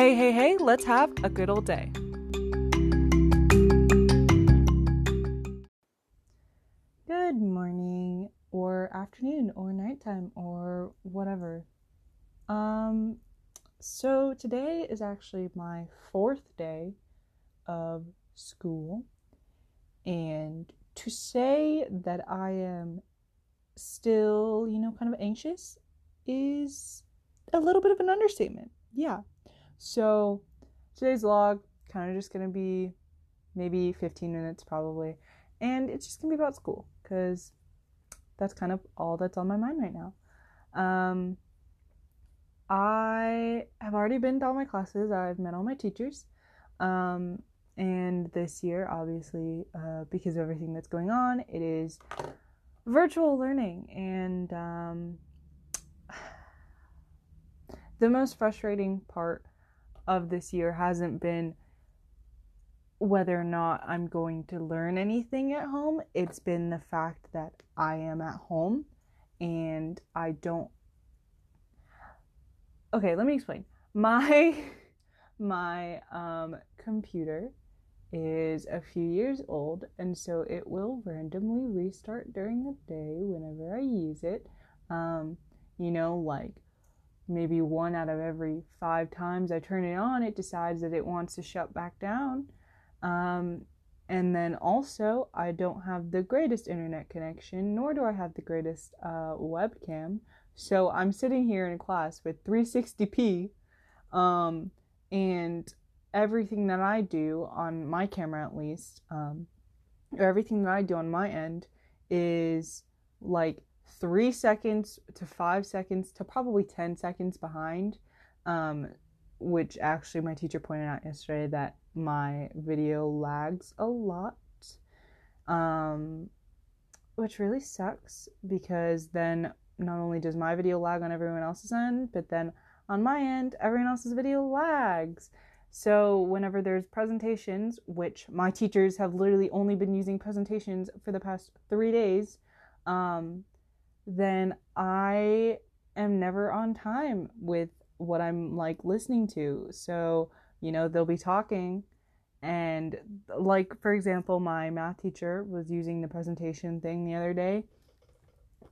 Hey, hey, hey, let's have a good old day. Good morning, or afternoon, or nighttime, or whatever. Um, so today is actually my fourth day of school, and to say that I am still, you know, kind of anxious is a little bit of an understatement. Yeah. So today's vlog kind of just gonna be maybe 15 minutes probably, and it's just gonna be about school because that's kind of all that's on my mind right now. Um, I have already been to all my classes. I've met all my teachers. Um, and this year, obviously, uh, because of everything that's going on, it is virtual learning. And um, the most frustrating part of this year hasn't been whether or not I'm going to learn anything at home. It's been the fact that I am at home and I don't. Okay, let me explain. My my um, computer is a few years old, and so it will randomly restart during the day whenever I use it. Um, you know, like maybe one out of every five times I turn it on, it decides that it wants to shut back down. Um, and then also, I don't have the greatest internet connection, nor do I have the greatest uh, webcam. So I'm sitting here in class with 360p, um, and everything that I do on my camera, at least, um, or everything that I do on my end, is like three seconds to five seconds to probably 10 seconds behind. Um, which actually my teacher pointed out yesterday that my video lags a lot. Um, which really sucks because then not only does my video lag on everyone else's end, but then on my end, everyone else's video lags. So, whenever there's presentations, which my teachers have literally only been using presentations for the past three days, um, then I am never on time with what I'm like listening to. So, you know, they'll be talking and like for example, my math teacher was using the presentation thing the other day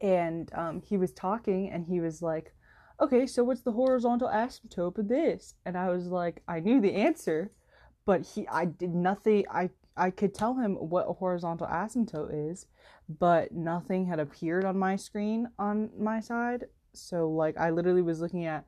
and um, he was talking and he was like, "Okay, so what's the horizontal asymptote of this?" And I was like, I knew the answer, but he I did nothing I I could tell him what a horizontal asymptote is, but nothing had appeared on my screen on my side. So like I literally was looking at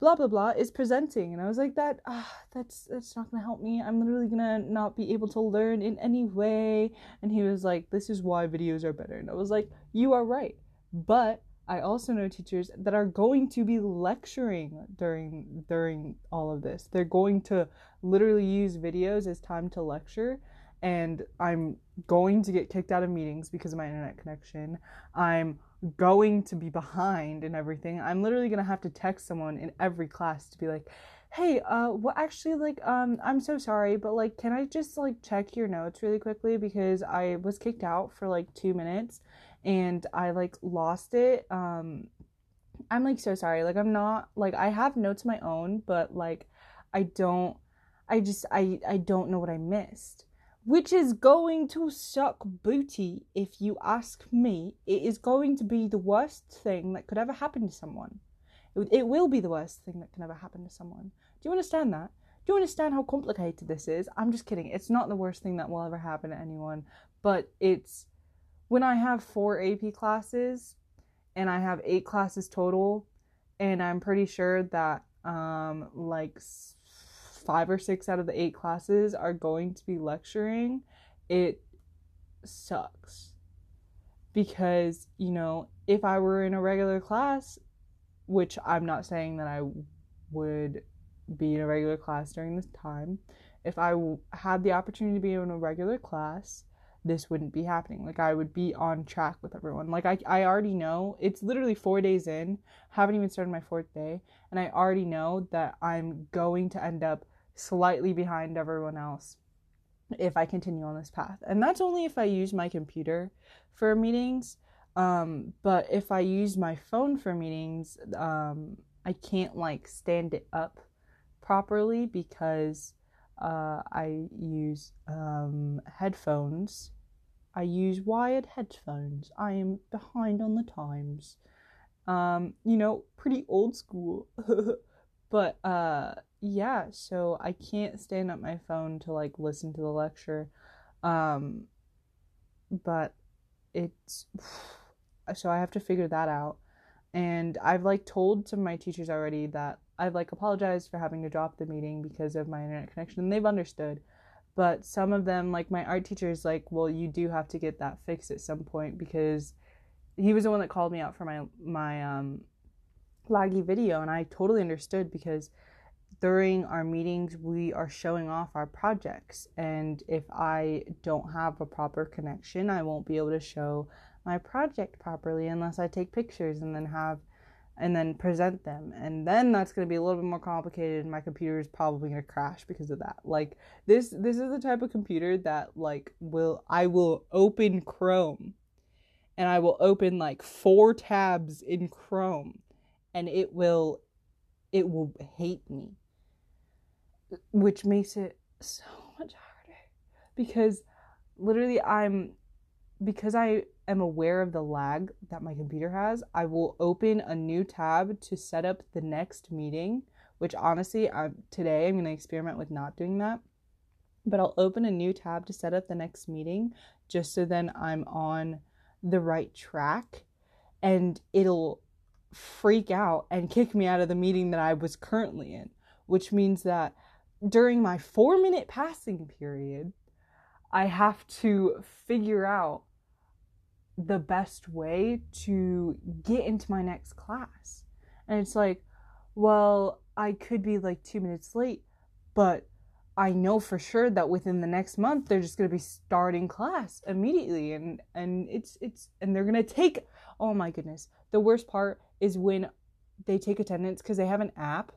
blah blah blah is presenting and I was like that ah that's that's not going to help me. I'm literally going to not be able to learn in any way. And he was like this is why videos are better. And I was like you are right. But I also know teachers that are going to be lecturing during during all of this. They're going to literally use videos as time to lecture and I'm going to get kicked out of meetings because of my internet connection. I'm going to be behind and everything. I'm literally going to have to text someone in every class to be like, "Hey, uh well actually like um I'm so sorry, but like can I just like check your notes really quickly because I was kicked out for like 2 minutes and I like lost it. Um I'm like so sorry. Like I'm not like I have notes of my own, but like I don't I just I I don't know what I missed. Which is going to suck booty if you ask me. It is going to be the worst thing that could ever happen to someone. It, it will be the worst thing that can ever happen to someone. Do you understand that? Do you understand how complicated this is? I'm just kidding. It's not the worst thing that will ever happen to anyone, but it's when I have four AP classes and I have eight classes total, and I'm pretty sure that um like five or six out of the eight classes are going to be lecturing, it sucks. Because, you know, if I were in a regular class, which I'm not saying that I would be in a regular class during this time, if I had the opportunity to be in a regular class, this wouldn't be happening. Like I would be on track with everyone. Like I I already know it's literally 4 days in, haven't even started my fourth day, and I already know that I'm going to end up slightly behind everyone else if I continue on this path. And that's only if I use my computer for meetings. Um, but if I use my phone for meetings, um, I can't like stand it up properly because uh, I use um, headphones. I use wired headphones. I am behind on the times. Um, you know, pretty old school. but uh yeah, so I can't stand up my phone to like listen to the lecture. Um but it's so I have to figure that out. And I've like told some of my teachers already that I've like apologized for having to drop the meeting because of my internet connection and they've understood. But some of them, like my art teacher, is like, well, you do have to get that fixed at some point because he was the one that called me out for my my um laggy video and I totally understood because during our meetings we are showing off our projects. And if I don't have a proper connection I won't be able to show my project properly unless I take pictures and then have and then present them. And then that's going to be a little bit more complicated my computer is probably going to crash because of that. Like this this is the type of computer that like will I will open Chrome and I will open like four tabs in Chrome and it will it will hate me which makes it so much harder because literally I'm because I am aware of the lag that my computer has, I will open a new tab to set up the next meeting, which honestly, I'm, today I'm going to experiment with not doing that. But I'll open a new tab to set up the next meeting just so then I'm on the right track and it'll freak out and kick me out of the meeting that I was currently in, which means that during my four minute passing period, I have to figure out the best way to get into my next class. And it's like, well, I could be like two minutes late, but I know for sure that within the next month they're just gonna be starting class immediately and and it's it's and they're gonna take oh my goodness. The worst part is when they take attendance because they have an app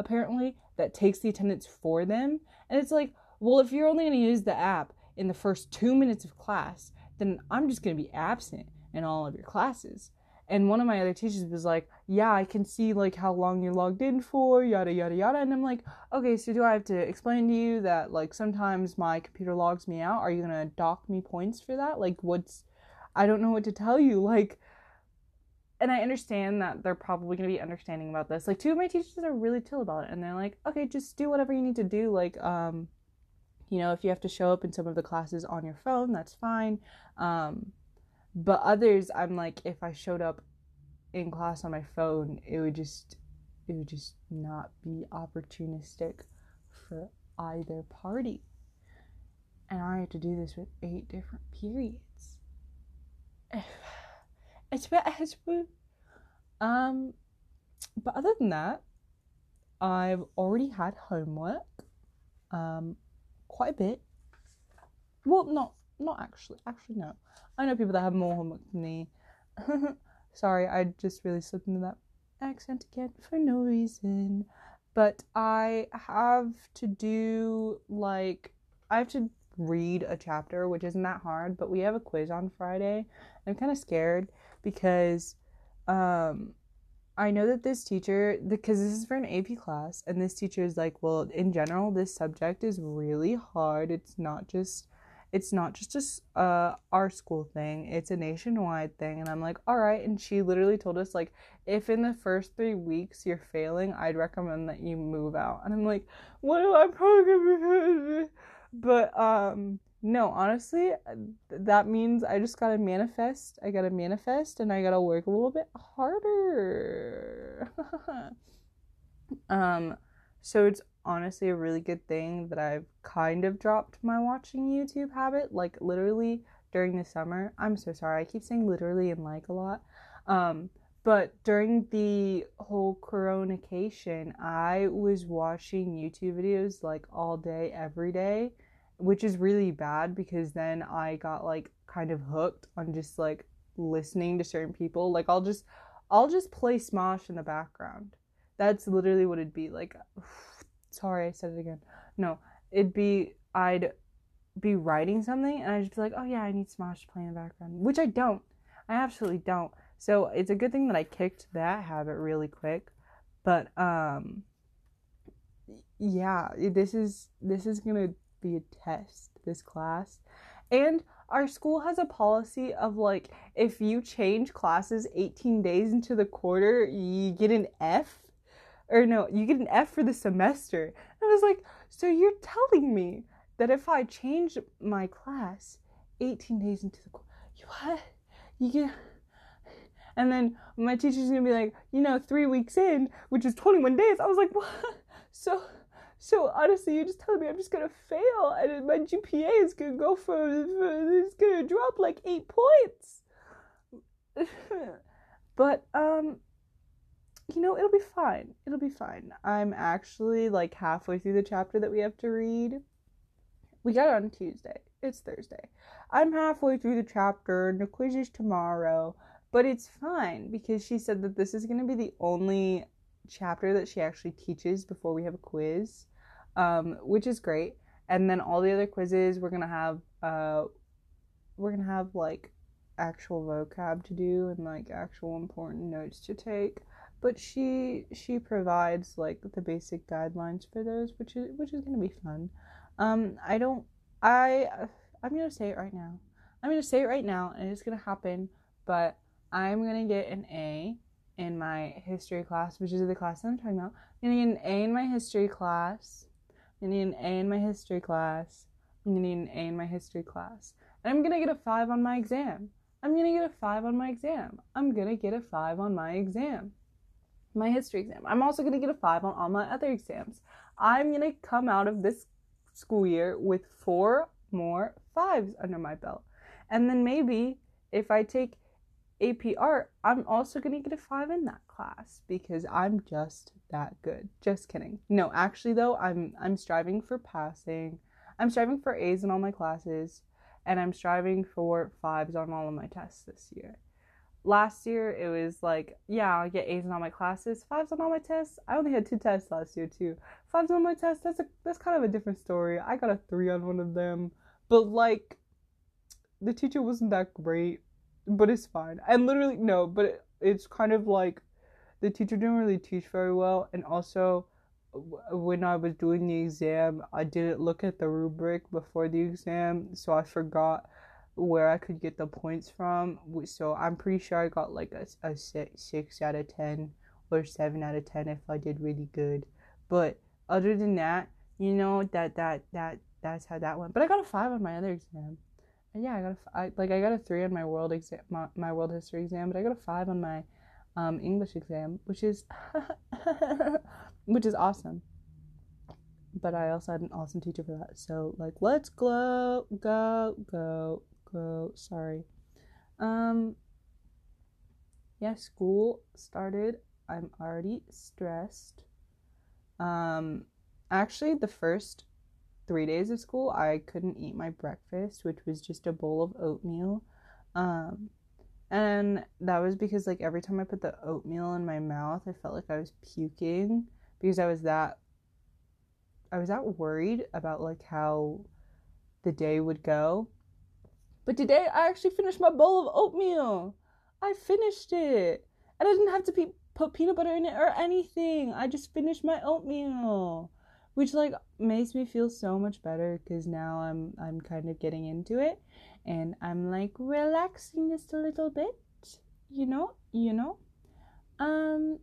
apparently that takes the attendance for them. And it's like, well, if you're only gonna use the app in the first two minutes of class, then I'm just going to be absent in all of your classes. And one of my other teachers was like, Yeah, I can see like how long you're logged in for, yada yada yada. And I'm like, Okay, so do I have to explain to you that like sometimes my computer logs me out? Are you gonna dock me points for that? Like what's I don't know what to tell you. Like and I understand that they're probably gonna be understanding about this. Like two of my teachers are really chill about it and they're like, Okay, just do whatever you need to do. Like, um, you know, if you have to show up in some of the classes on your phone, that's fine. Um, but others, I'm like, if I showed up in class on my phone, it would just, it would just not be opportunistic for either party. And I had to do this with eight different periods. It's it's um, but other than that, I've already had homework. Um, quite a bit. Well, not not actually. Actually, no. I know people that have more homework than me. Sorry, I just really slipped into that accent again for no reason. But I have to do like I have to read a chapter, which isn't that hard. But we have a quiz on Friday. I'm kind of scared because um I know that this teacher, because this is for an AP class, and this teacher is like, well, in general, this subject is really hard. It's not just, it's not just a uh, our school thing. It's a nationwide thing. And I'm like, all right. And she literally told us like, if in the first three weeks you're failing, I'd recommend that you move out. And I'm like, what do I be? But um, no, honestly, that means I just gotta manifest. I gotta manifest and I gotta work a little bit harder. um, so it's honestly a really good thing that I've kind of dropped my watching YouTube habit. Like literally during the summer. I'm so sorry. I keep saying literally and like a lot. Um, but during the whole coronation, I was watching YouTube videos like all day, every day which is really bad because then I got like kind of hooked on just like listening to certain people. Like I'll just I'll just play Smosh in the background. That's literally what it'd be. Like sorry, I said it again. No, it'd be I'd be writing something and I'd just be like, "Oh yeah, I need Smosh to play in the background," which I don't. I absolutely don't. So it's a good thing that I kicked that habit really quick. But um yeah, this is this is gonna be a test. This class, and our school has a policy of like if you change classes 18 days into the quarter, you get an F. Or no, you get an F for the semester. And I was like, so you're telling me that if I change my class 18 days into the quarter, what? You get and then my teacher's gonna be like, you know, three weeks in, which is 21 days. I was like, what? So so honestly, you're just telling me I'm just gonna fail, and my GPA is gonna go for, for it's gonna drop like eight points. but um, you know, it'll be fine. It'll be fine. I'm actually like halfway through the chapter that we have to read. We got it on Tuesday. It's Thursday. I'm halfway through the chapter. The quiz is tomorrow, but it's fine because she said that this is to be the only chapter that she actually teaches before we have a quiz um, which is great. And then all the other quizzes we're gonna have uh, we're gonna have like actual vocab to do and like actual important notes to take. But she she provides like the basic guidelines for those, which is which is gonna be fun. Um, I don't I I'm gonna say it right now. I'm gonna say it right now, and it's gonna happen. But I'm gonna get an A in my history class, which is the class that I'm talking about. I'm gonna get an A in my history class. I need an A in my history class. I'm gonna need an A in my history class. And I'm gonna get a five on my exam. I'm gonna get a five on my exam. I'm gonna get a five on my exam. My history exam. I'm also gonna get a five on all my other exams. I'm gonna come out of this school year with four more fives under my belt. And then maybe if I take AP art, I'm also going to get a 5 in that class because I'm just that good. Just kidding. No, actually though, I'm I'm striving for passing. I'm striving for A's in all my classes and I'm striving for 5s on all of my tests this year. Last year it was like, yeah, I'll get A's in all my classes, 5s on all my tests. I only had two tests last year too. 5s on my tests, that's a that's kind of a different story. I got a 3 on one of them, but like the teacher wasn't that great but it's fine. And literally no, but it, it's kind of like the teacher didn't really teach very well, and also when I was doing the exam, I didn't look at the rubric before the exam, so I forgot where I could get the points from. So I'm pretty sure I got like a, a six, six out of 10 or 7 out of 10 if I did really good. But other than that, you know, that, that, that, that's how that went. But I got a 5 on my other exam yeah, I got a I, like I got a three on my world exam, my, my world history exam, but I got a five on my um, English exam, which is which is awesome. But I also had an awesome teacher for that. So like, let's go, go, go, go. Sorry. Um. Yeah, school started. I'm already stressed. Um, actually, the first three days of school, I couldn't eat my breakfast, which was just a bowl of oatmeal. Um, and that was because, like, every time I put the oatmeal in my mouth, I felt like I was puking because I was that. I was that worried about like how the day would go. But today I actually finished my bowl of oatmeal. I finished it. And I didn't have to pe- put peanut butter in it or anything. I just finished my oatmeal which like makes me feel so much better because now I'm I'm kind of getting into it and I'm like relaxing just a little bit, you know, you know. Um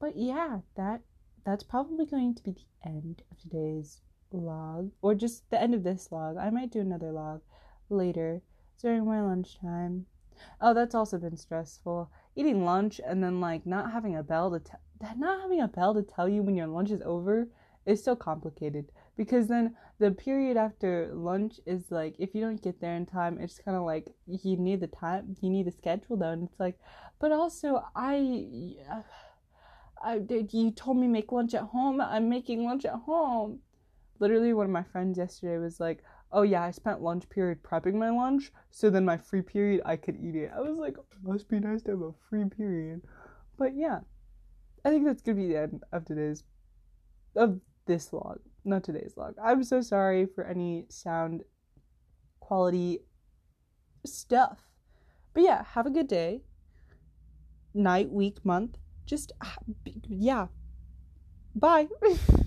but yeah, that that's probably going to be the end of today's log or just the end of this log. I might do another log later during my lunchtime. Oh, that's also been stressful. Eating lunch and then like not having a bell to not having a bell to tell you when your lunch is over it's so complicated. Because then the period after lunch is like if you don't get there in time it's kind of like you need the time you need the schedule though and it's like but also i i did you told me make lunch at home i'm making lunch at home. Literally one of my friends yesterday was like oh yeah i spent lunch period prepping my lunch so then my free period i could eat it. I was like must be nice to have a free period. But yeah i think that's gonna be the end of today's of this log, not today's log. I'm so sorry for any sound quality stuff. But yeah, have a good day, night, week, month. Just, ah, yeah. Bye.